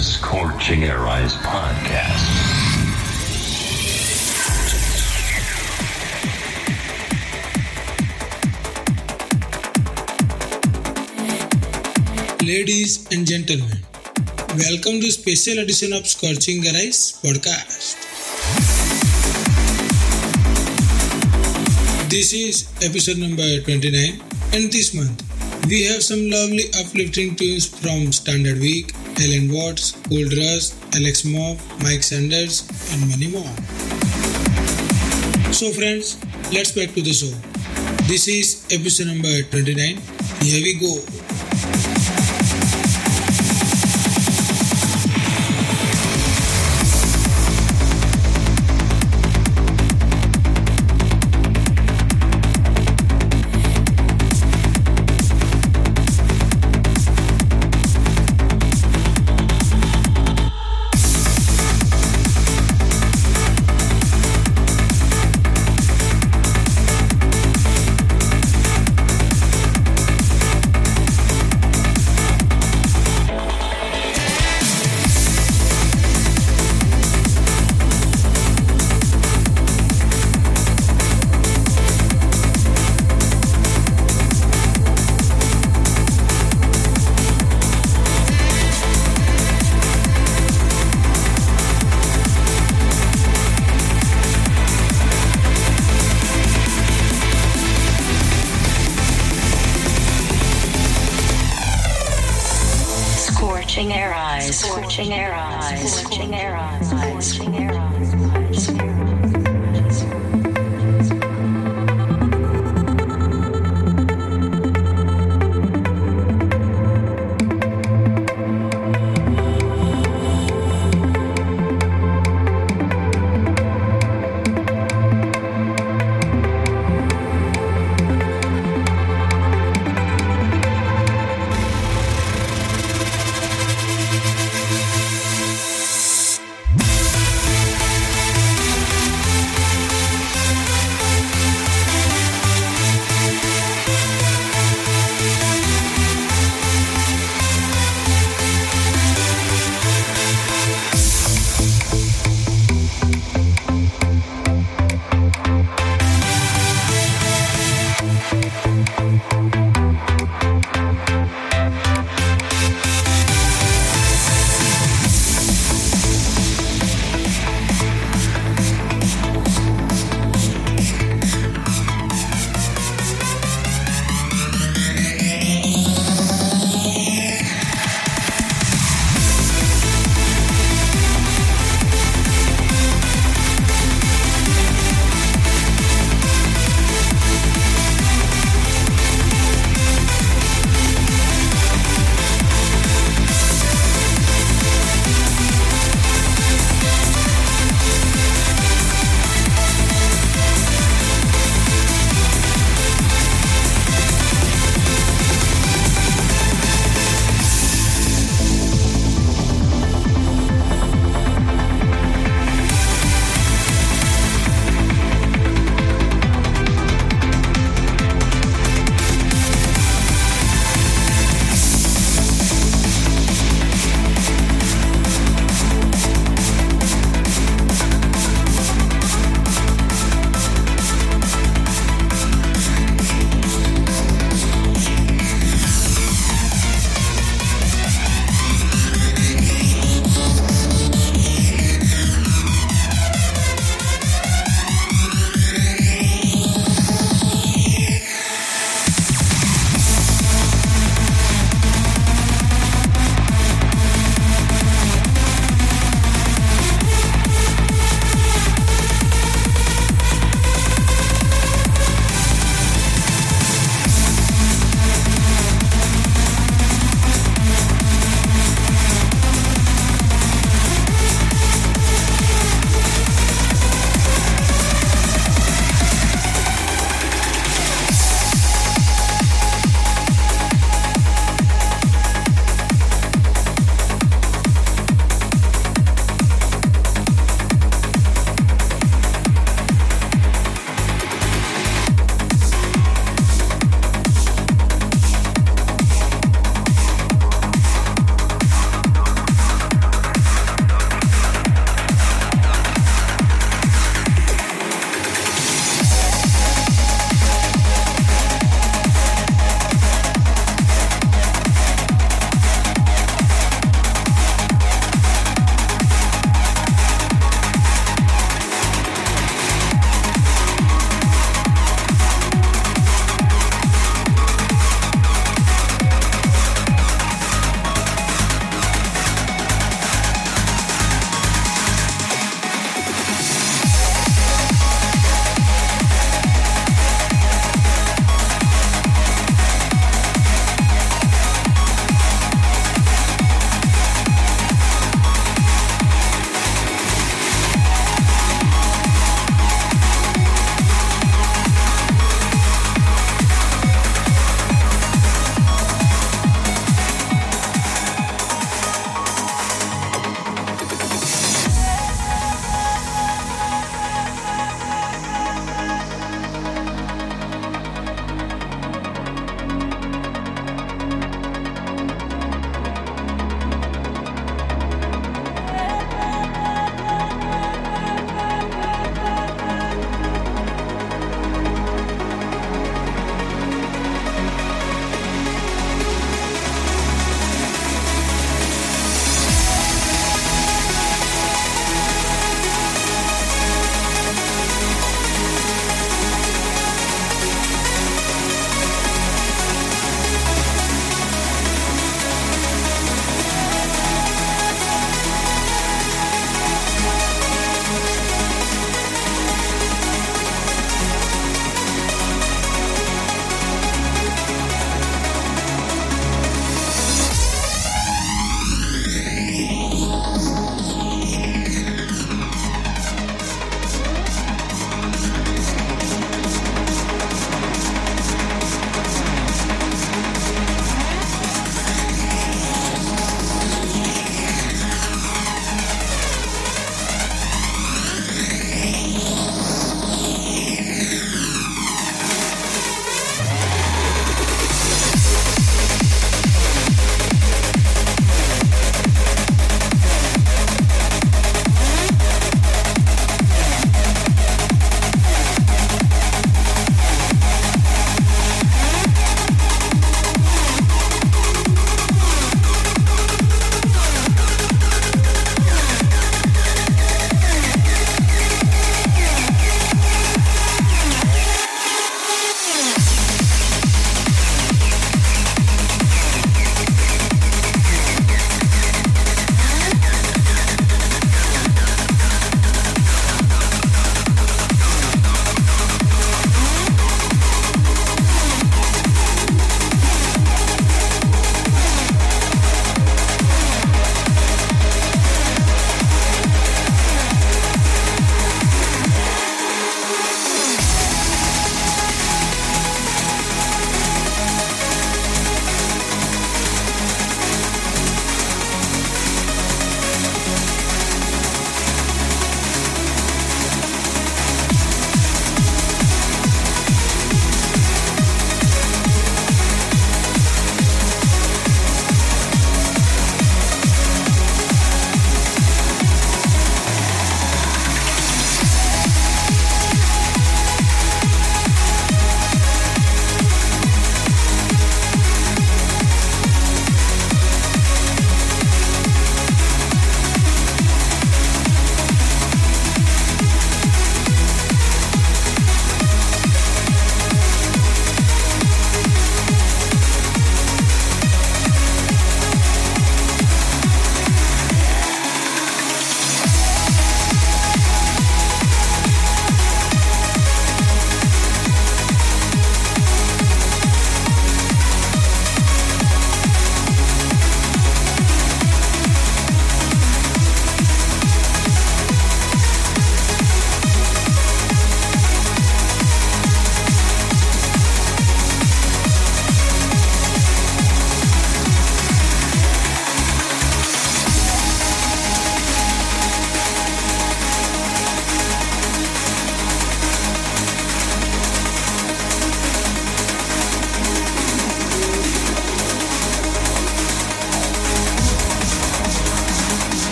The Scorching Arise podcast. Ladies and gentlemen, welcome to special edition of Scorching Arise podcast. This is episode number 29 and this month we have some lovely uplifting tunes from Standard Week, Allen Watts, Cold Rush, Alex Mobb, Mike Sanders and many more. So friends, let's back to the show. This is episode number 29. Here we go.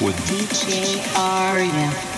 With DJ Arya.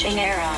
Eyes, scorching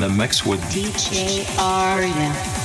the, mix with DJ Arya.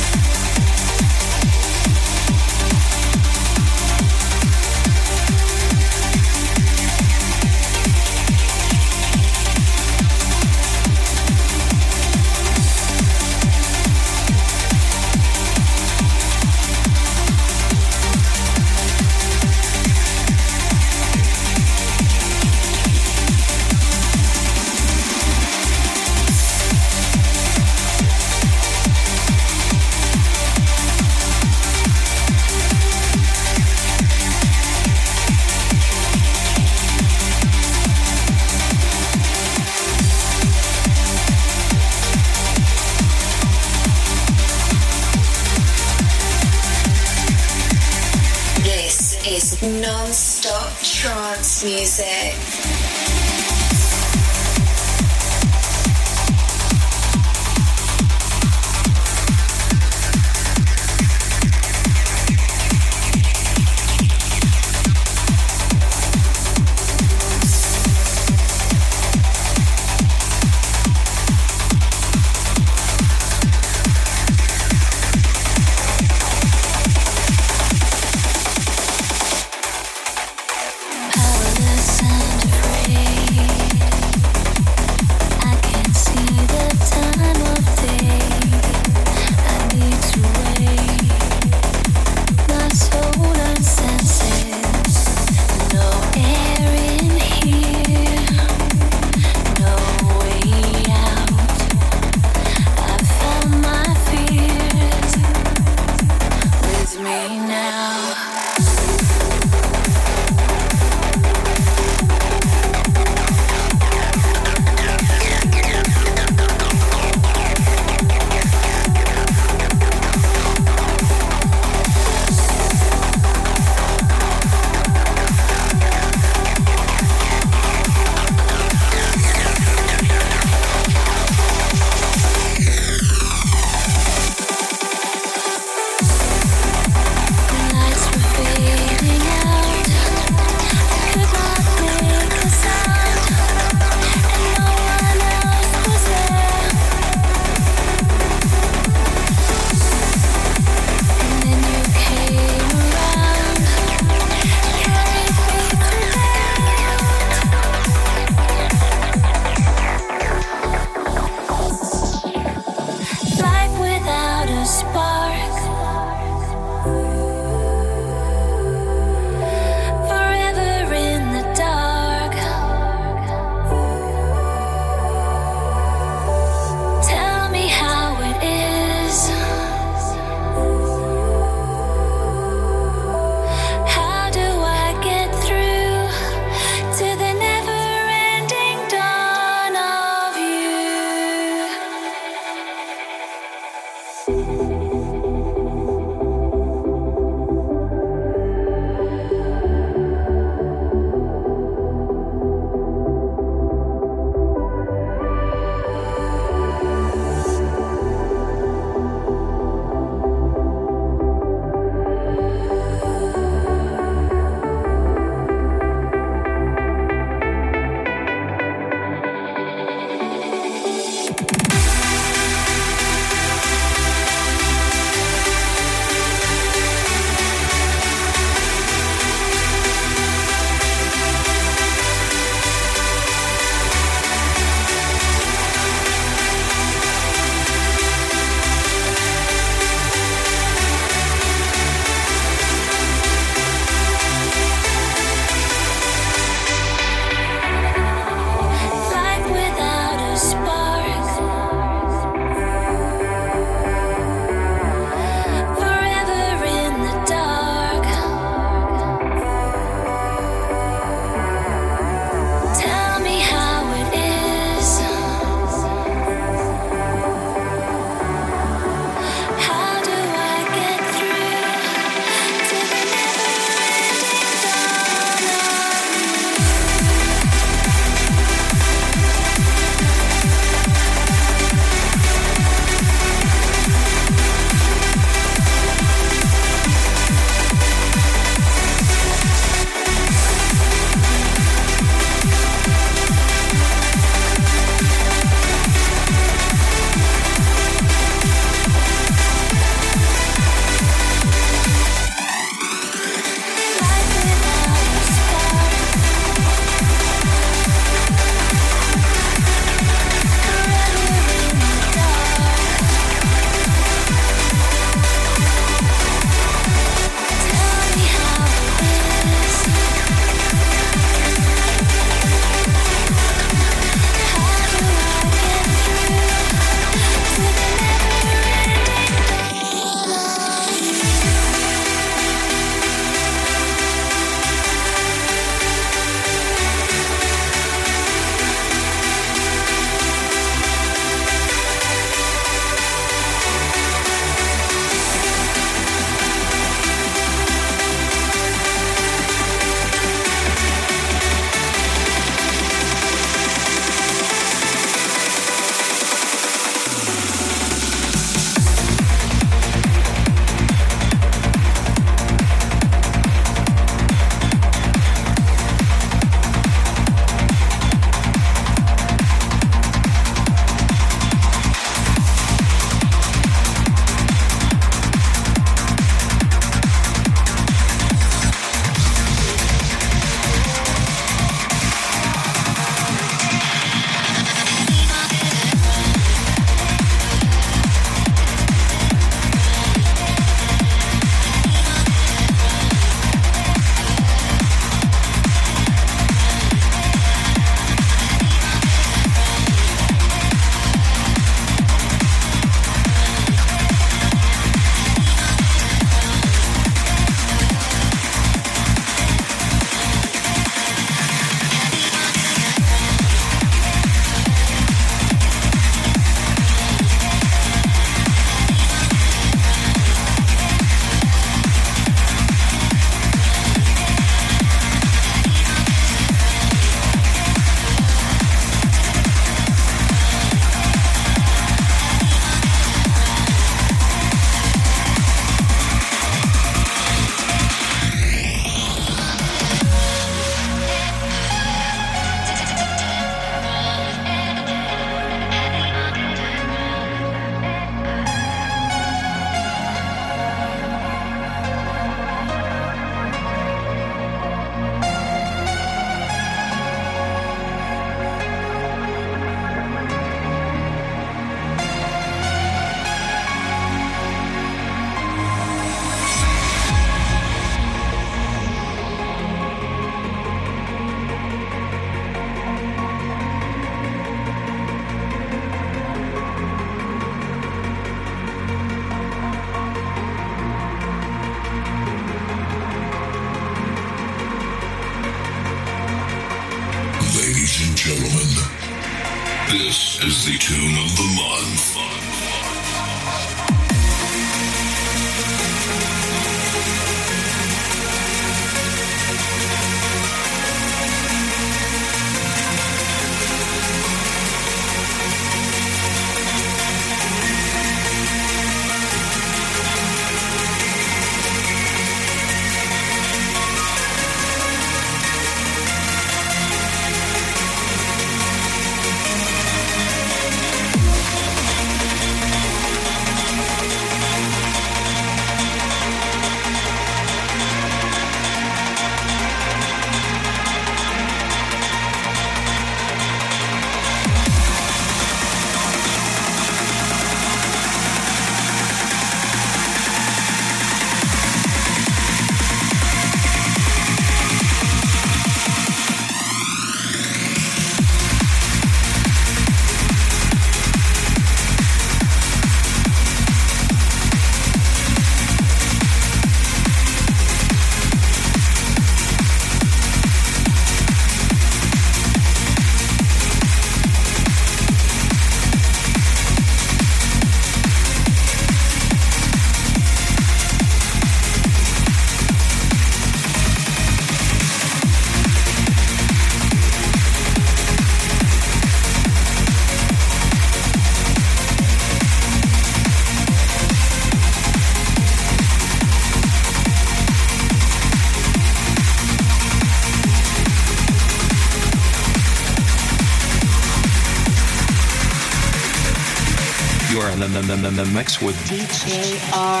With DJ Arya.